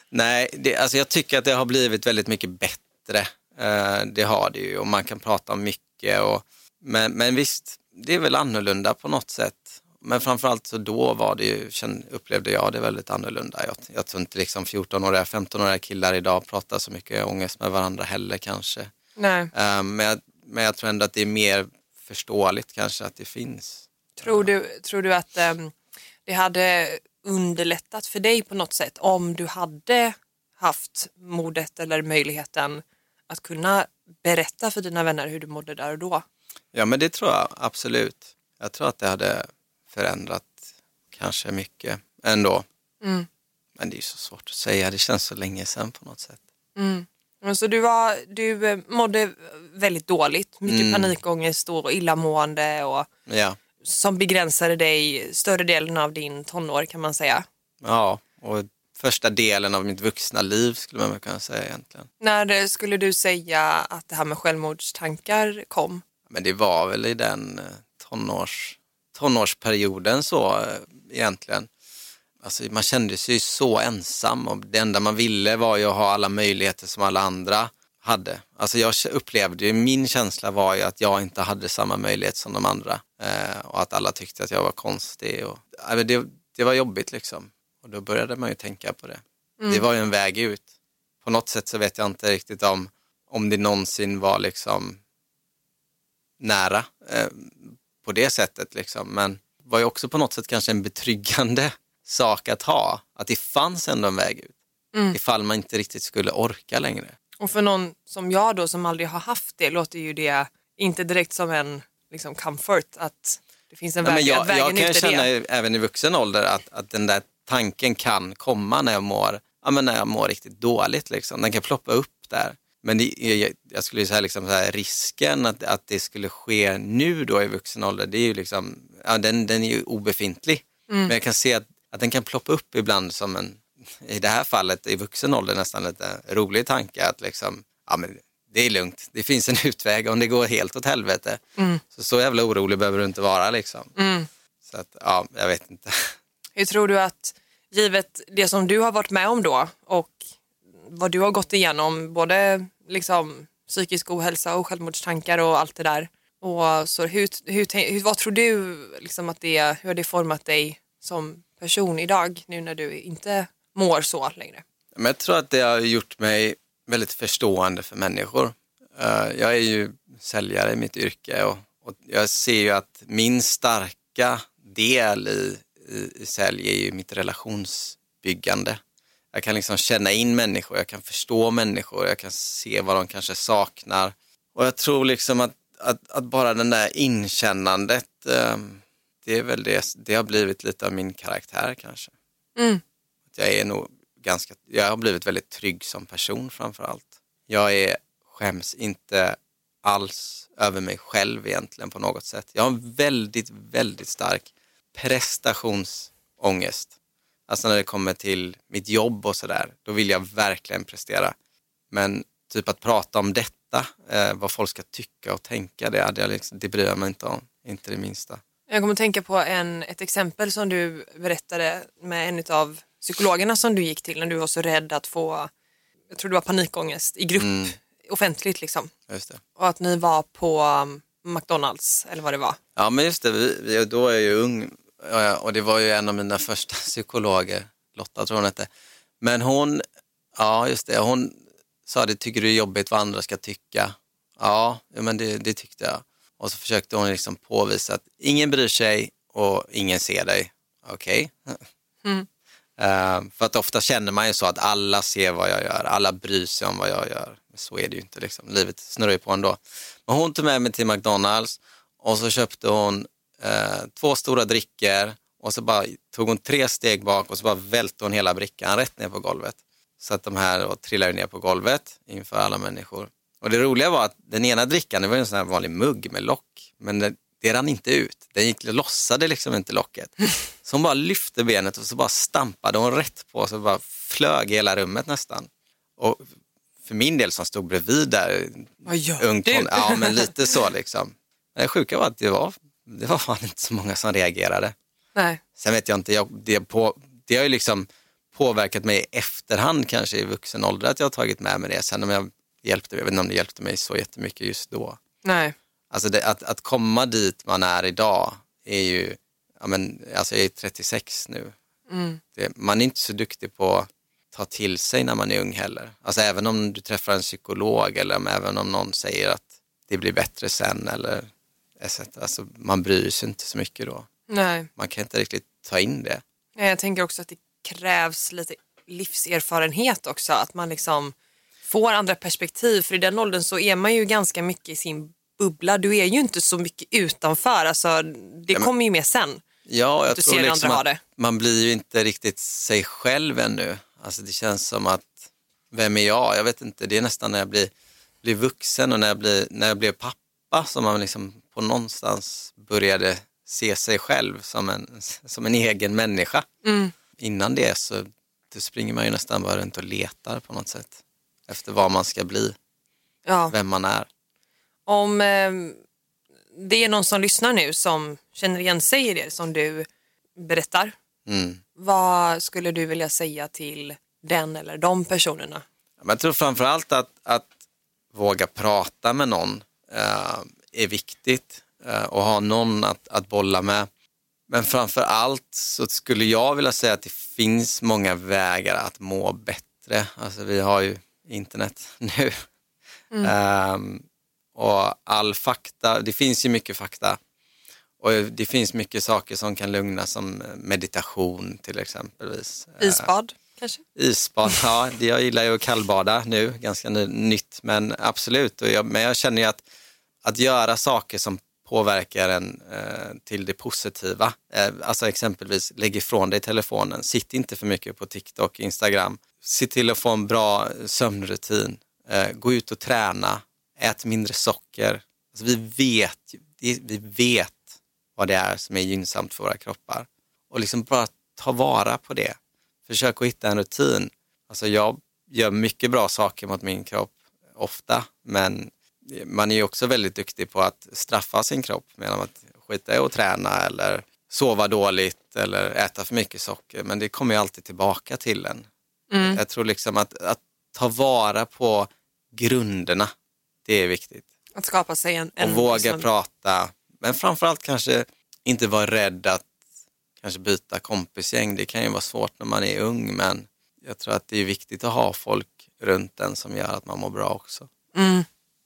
Nej det, alltså jag tycker att det har blivit väldigt mycket bättre. Eh, det har det ju och man kan prata om mycket. Och, men, men visst, det är väl annorlunda på något sätt. Men framförallt så då var det ju, upplevde jag det väldigt annorlunda. Jag, jag tror inte liksom 14-åriga, 15-åriga killar idag pratar så mycket ångest med varandra heller kanske. Nej. Um, men, jag, men jag tror ändå att det är mer förståeligt kanske att det finns. Tror du, tror du att um, det hade underlättat för dig på något sätt om du hade haft modet eller möjligheten att kunna berätta för dina vänner hur du mådde där och då? Ja men det tror jag absolut. Jag tror att det hade förändrat kanske mycket ändå. Mm. Men det är så svårt att säga, det känns så länge sedan på något sätt. Mm. Så du, var, du eh, mådde väldigt dåligt, mycket mm. panikångest och illamående och ja. som begränsade dig större delen av din tonår kan man säga. Ja, och första delen av mitt vuxna liv skulle man kunna säga egentligen. När skulle du säga att det här med självmordstankar kom? Men det var väl i den eh, tonårs, tonårsperioden så eh, egentligen. Alltså, man kände sig så ensam och det enda man ville var ju att ha alla möjligheter som alla andra hade. Alltså jag upplevde ju, min känsla var ju att jag inte hade samma möjlighet som de andra eh, och att alla tyckte att jag var konstig. Och, det, det var jobbigt liksom och då började man ju tänka på det. Mm. Det var ju en väg ut. På något sätt så vet jag inte riktigt om, om det någonsin var liksom nära eh, på det sättet liksom. Men var ju också på något sätt kanske en betryggande sak att ha. Att det fanns ändå en väg ut. Mm. Ifall man inte riktigt skulle orka längre. Och för någon som jag då som aldrig har haft det låter ju det inte direkt som en liksom, comfort att det finns en väg, Nej, jag, jag kan känna det. även i vuxen ålder att, att den där tanken kan komma när jag mår, ja, men när jag mår riktigt dåligt. Liksom. Den kan ploppa upp där. Men det, jag, jag skulle säga liksom så här, risken att, att det skulle ske nu då i vuxen ålder, det är ju liksom, ja, den, den är ju obefintlig. Mm. Men jag kan se att, att den kan ploppa upp ibland som en, i det här fallet i vuxen ålder nästan lite rolig tanke att liksom, ja men det är lugnt, det finns en utväg om det går helt åt helvete. Mm. Så så jävla orolig behöver du inte vara liksom. Mm. Så att, ja, jag vet inte. Hur tror du att, givet det som du har varit med om då och vad du har gått igenom, både liksom psykisk ohälsa och självmordstankar och allt det där. Och så hur, hur, vad tror du liksom att det, hur har det format dig som person idag nu när du inte mår så längre? Men jag tror att det har gjort mig väldigt förstående för människor. Eh, jag är ju säljare i mitt yrke och, och jag ser ju att min starka del i sälj är ju mitt relationsbyggande. Jag kan liksom känna in människor, jag kan förstå människor, jag kan se vad de kanske saknar. Och jag tror liksom att, att, att bara den där inkännandet, eh, det är väl det, det har blivit lite av min karaktär kanske. Mm. Jag är nog ganska, jag har blivit väldigt trygg som person framför allt. Jag är, skäms inte alls över mig själv egentligen på något sätt. Jag har en väldigt, väldigt stark prestationsångest. Alltså när det kommer till mitt jobb och sådär, då vill jag verkligen prestera. Men typ att prata om detta, eh, vad folk ska tycka och tänka, det, hade jag liksom, det bryr jag mig inte om. Inte det minsta. Jag kommer att tänka på en, ett exempel som du berättade med en av psykologerna som du gick till när du var så rädd att få, jag tror det var panikångest i grupp, mm. offentligt liksom. Och att ni var på um, McDonalds eller vad det var. Ja men just det, vi, vi, då är jag ju ung och det var ju en av mina första psykologer, Lotta tror hon hette. Men hon, ja just det, hon sa det, tycker du det är jobbigt vad andra ska tycka? Ja, men det, det tyckte jag. Och så försökte hon liksom påvisa att ingen bryr sig och ingen ser dig. Okej. Okay. Mm. Uh, för att ofta känner man ju så att alla ser vad jag gör, alla bryr sig om vad jag gör. Så är det ju inte, liksom. livet snurrar ju på ändå. Men hon tog med mig till McDonalds och så köpte hon uh, två stora drickor och så bara tog hon tre steg bak och så bara välte hon hela brickan rätt ner på golvet. Så att de här då trillade ner på golvet inför alla människor. Och det roliga var att den ena drickan, det var en sån här vanlig mugg med lock, men det, det rann inte ut. Den gick, lossade liksom inte locket. Så hon bara lyfte benet och så bara stampade hon rätt på så bara flög hela rummet nästan. Och för min del som stod bredvid där, Vad gör ungt, du? ja men lite så liksom. Men det sjuka var att det var det var fan inte så många som reagerade. Nej. Sen vet jag inte, jag, det, på, det har ju liksom påverkat mig i efterhand kanske i vuxen ålder att jag har tagit med mig det. Sen om jag hjälpte, jag vet inte om det hjälpte mig så jättemycket just då. Nej. Alltså det, att, att komma dit man är idag är ju, ja men, alltså jag är 36 nu. Mm. Det, man är inte så duktig på att ta till sig när man är ung heller. Alltså även om du träffar en psykolog eller även om någon säger att det blir bättre sen eller alltså man bryr sig inte så mycket då. Nej. Man kan inte riktigt ta in det. Jag tänker också att det krävs lite livserfarenhet också, att man liksom får andra perspektiv. För i den åldern så är man ju ganska mycket i sin bubbla. Du är ju inte så mycket utanför. Alltså, det ja, men, kommer ju med sen. Ja, jag tror liksom att man blir ju inte riktigt sig själv ännu. Alltså, det känns som att, vem är jag? Jag vet inte, det är nästan när jag blir, blir vuxen och när jag, blir, när jag blev pappa som man liksom på någonstans började se sig själv som en, som en egen människa. Mm. Innan det så det springer man ju nästan bara runt och letar på något sätt efter vad man ska bli, ja. vem man är. Om eh, det är någon som lyssnar nu som känner igen sig i det som du berättar, mm. vad skulle du vilja säga till den eller de personerna? Jag tror framförallt att, att våga prata med någon eh, är viktigt eh, och ha någon att, att bolla med. Men framför allt så skulle jag vilja säga att det finns många vägar att må bättre. Alltså vi har ju internet nu. Mm. Um, och all fakta, det finns ju mycket fakta. Och det finns mycket saker som kan lugna som meditation till exempelvis. Isbad kanske? Isbad, ja. Jag gillar ju att kallbada nu, ganska nytt. Men absolut, och jag, men jag känner ju att, att göra saker som påverkar en eh, till det positiva. Eh, alltså exempelvis lägg ifrån dig telefonen, sitt inte för mycket på TikTok, Instagram. Se till att få en bra sömnrutin, eh, gå ut och träna, ät mindre socker. Alltså vi, vet, vi vet vad det är som är gynnsamt för våra kroppar och liksom bara ta vara på det. Försök att hitta en rutin. Alltså jag gör mycket bra saker mot min kropp ofta, men man är ju också väldigt duktig på att straffa sin kropp genom att skita i att träna eller sova dåligt eller äta för mycket socker. Men det kommer ju alltid tillbaka till en. Mm. Jag tror liksom att, att ta vara på grunderna, det är viktigt. Att skapa sig en... en och våga liksom... prata, men framförallt kanske inte vara rädd att kanske byta kompisgäng. Det kan ju vara svårt när man är ung, men jag tror att det är viktigt att ha folk runt en som gör att man mår bra också. Mm.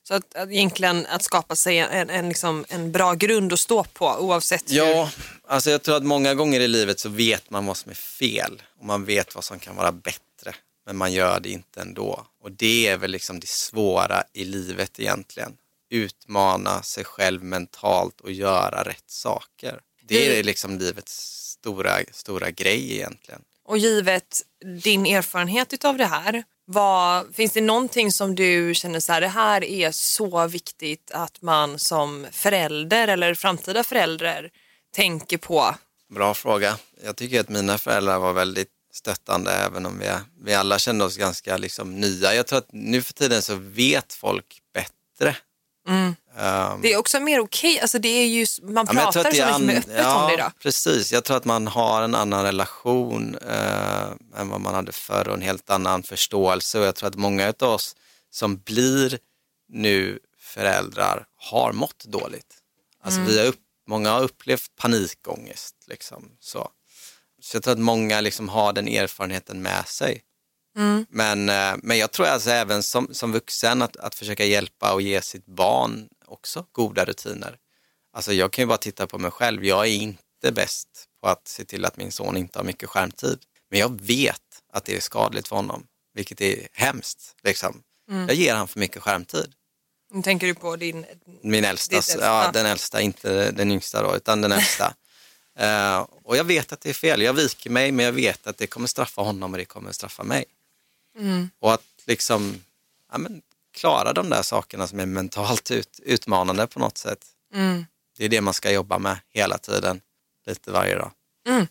Så att, att egentligen att skapa sig en, en, liksom, en bra grund att stå på oavsett hur... Ja, alltså jag tror att många gånger i livet så vet man vad som är fel och man vet vad som kan vara bättre. Men man gör det inte ändå. Och det är väl liksom det svåra i livet egentligen. Utmana sig själv mentalt och göra rätt saker. Det är liksom livets stora, stora grej egentligen. Och givet din erfarenhet av det här, vad, finns det någonting som du känner så här, det här är så viktigt att man som förälder eller framtida förälder tänker på? Bra fråga. Jag tycker att mina föräldrar var väldigt stöttande även om vi, vi alla kände oss ganska liksom, nya. Jag tror att nu för tiden så vet folk bättre. Mm. Um, det är också mer okej, okay. alltså det är ju, man ja, pratar så mycket öppet ja, om det idag. Precis, jag tror att man har en annan relation uh, än vad man hade förr och en helt annan förståelse och jag tror att många av oss som blir nu föräldrar har mått dåligt. Alltså mm. vi har upp, många har upplevt panikångest. Liksom, så. så jag tror att många liksom har den erfarenheten med sig. Mm. Men, uh, men jag tror alltså även som, som vuxen att, att försöka hjälpa och ge sitt barn också goda rutiner. Alltså jag kan ju bara titta på mig själv. Jag är inte bäst på att se till att min son inte har mycket skärmtid. Men jag vet att det är skadligt för honom, vilket är hemskt. Liksom. Mm. Jag ger honom för mycket skärmtid. Tänker du på din... Min äldsta, äldsta. ja den äldsta, inte den yngsta då, utan den äldsta. uh, och jag vet att det är fel. Jag viker mig, men jag vet att det kommer straffa honom och det kommer straffa mig. Mm. Och att liksom, ja, men, klara de där sakerna som är mentalt ut, utmanande på något sätt. Mm. Det är det man ska jobba med hela tiden, lite varje dag. Mm.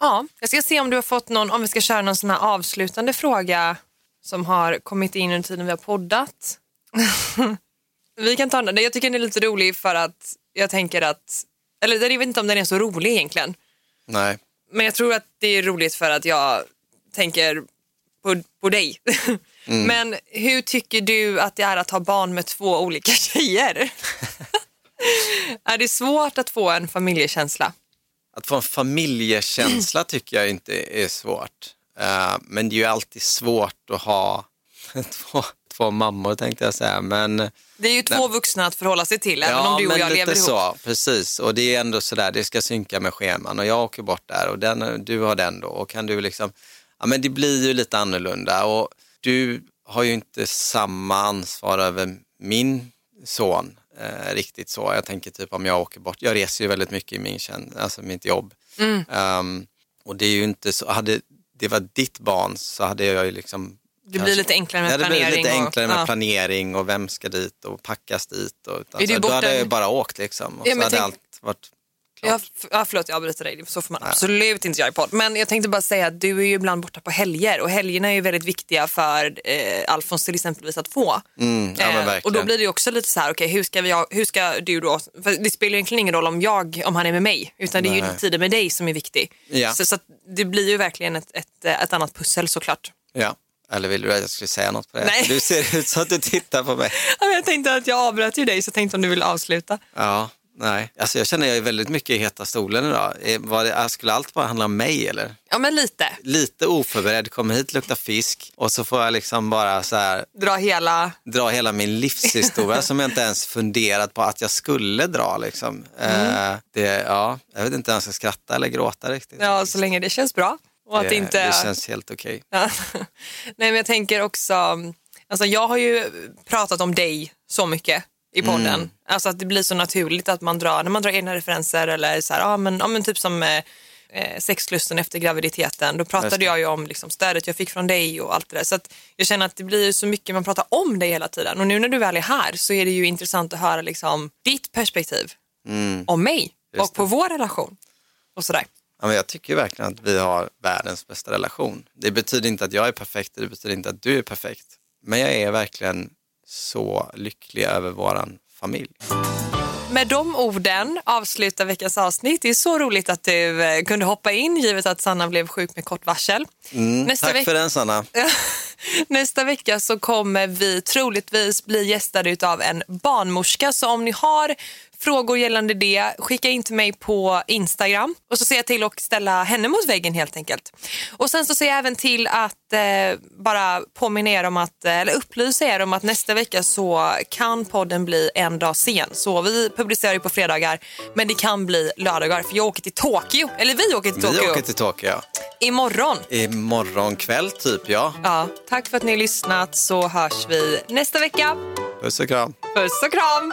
Ja, jag ska se om du har fått någon, om vi ska köra någon sån här avslutande fråga som har kommit in under tiden vi har poddat. vi kan ta den, jag tycker den är lite rolig för att jag tänker att, eller jag vet inte om den är så rolig egentligen. Nej. Men jag tror att det är roligt för att jag tänker på, på dig. Mm. Men hur tycker du att det är att ha barn med två olika tjejer? är det svårt att få en familjekänsla? Att få en familjekänsla tycker jag inte är svårt. Uh, men det är ju alltid svårt att ha två, två mammor tänkte jag säga. Men, det är ju två nej. vuxna att förhålla sig till, även ja, om du och jag lever ihop. Så, precis, och det är ändå sådär, det ska synka med scheman och jag åker bort där och den, du har den då och kan du liksom, ja men det blir ju lite annorlunda och du har ju inte samma ansvar över min son eh, riktigt så. Jag tänker typ om jag åker bort, jag reser ju väldigt mycket i min tjänst, alltså mitt jobb. Mm. Um, och det är ju inte så, hade det var ditt barn så hade jag ju liksom det blir lite enklare med planering. Det blir lite enklare med och, planering och vem ska dit och packas dit. Och, alltså, då hade jag bara åkt liksom. Och ja, så hade tänk, allt varit Ja, ja, förlåt, jag avbryter dig. Så får man absolut inte göra i podd. Men jag tänkte bara säga att du är ju ibland borta på helger och helgerna är ju väldigt viktiga för eh, Alfons till exempelvis att få. Mm, ja, eh, och då blir det ju också lite så här, okej okay, hur, ska vi, hur ska du då, för det spelar egentligen ingen roll om jag, om han är med mig, utan det är ju tiden med dig som är viktig. Ja. Så, så det blir ju verkligen ett, ett, ett annat pussel såklart. Ja. Eller vill du att jag skulle säga något på det? Nej. Du ser ut så att du tittar på mig. jag tänkte att jag avbröt ju dig så jag tänkte om du vill avsluta. Ja, Nej, alltså jag känner jag är väldigt mycket i heta stolen idag. Var det, skulle allt bara handla om mig eller? Ja men lite. Lite oförberedd, kommer hit, luktar fisk och så får jag liksom bara så här. Dra hela. Dra hela min livshistoria som jag inte ens funderat på att jag skulle dra liksom. Mm. Eh, det, ja, jag vet inte om jag ska skratta eller gråta riktigt. Ja, så länge det känns bra. Och att det, inte... det känns helt okej. Okay. Nej men jag tänker också, alltså jag har ju pratat om dig så mycket i podden. Mm. Alltså att det blir så naturligt att man drar, när man drar egna referenser eller så här, ja men, ja, men typ som eh, eh sexlusten efter graviditeten. Då pratade jag ju om liksom, stödet jag fick från dig och allt det där. Så att jag känner att det blir så mycket man pratar om dig hela tiden. Och nu när du väl är här så är det ju intressant att höra liksom, ditt perspektiv mm. om mig Just och på vår relation. Och sådär. Ja, men jag tycker verkligen att vi har världens bästa relation. Det betyder inte att jag är perfekt, det betyder inte att du är perfekt. Men jag är verkligen så lycklig över våran familj. Med de orden avslutar veckans avsnitt. Det är så roligt att du eh, kunde hoppa in givet att Sanna blev sjuk med kort varsel. Mm, tack för den Sanna. Nästa vecka så kommer vi troligtvis bli gästade av en barnmorska. Så om ni har frågor gällande det, skicka in till mig på Instagram och så ser jag till att ställa henne mot väggen helt enkelt. Och sen så ser jag även till att eh, bara påminna er om att, eh, eller upplysa er om att nästa vecka så kan podden bli en dag sen. Så vi publicerar ju på fredagar men det kan bli lördagar för jag åker till Tokyo, eller vi åker till Tokyo. Vi åker till Tokyo. Imorgon. Imorgon kväll typ, ja. Ja, tack för att ni har lyssnat så hörs vi nästa vecka. Puss och kram. Puss och kram.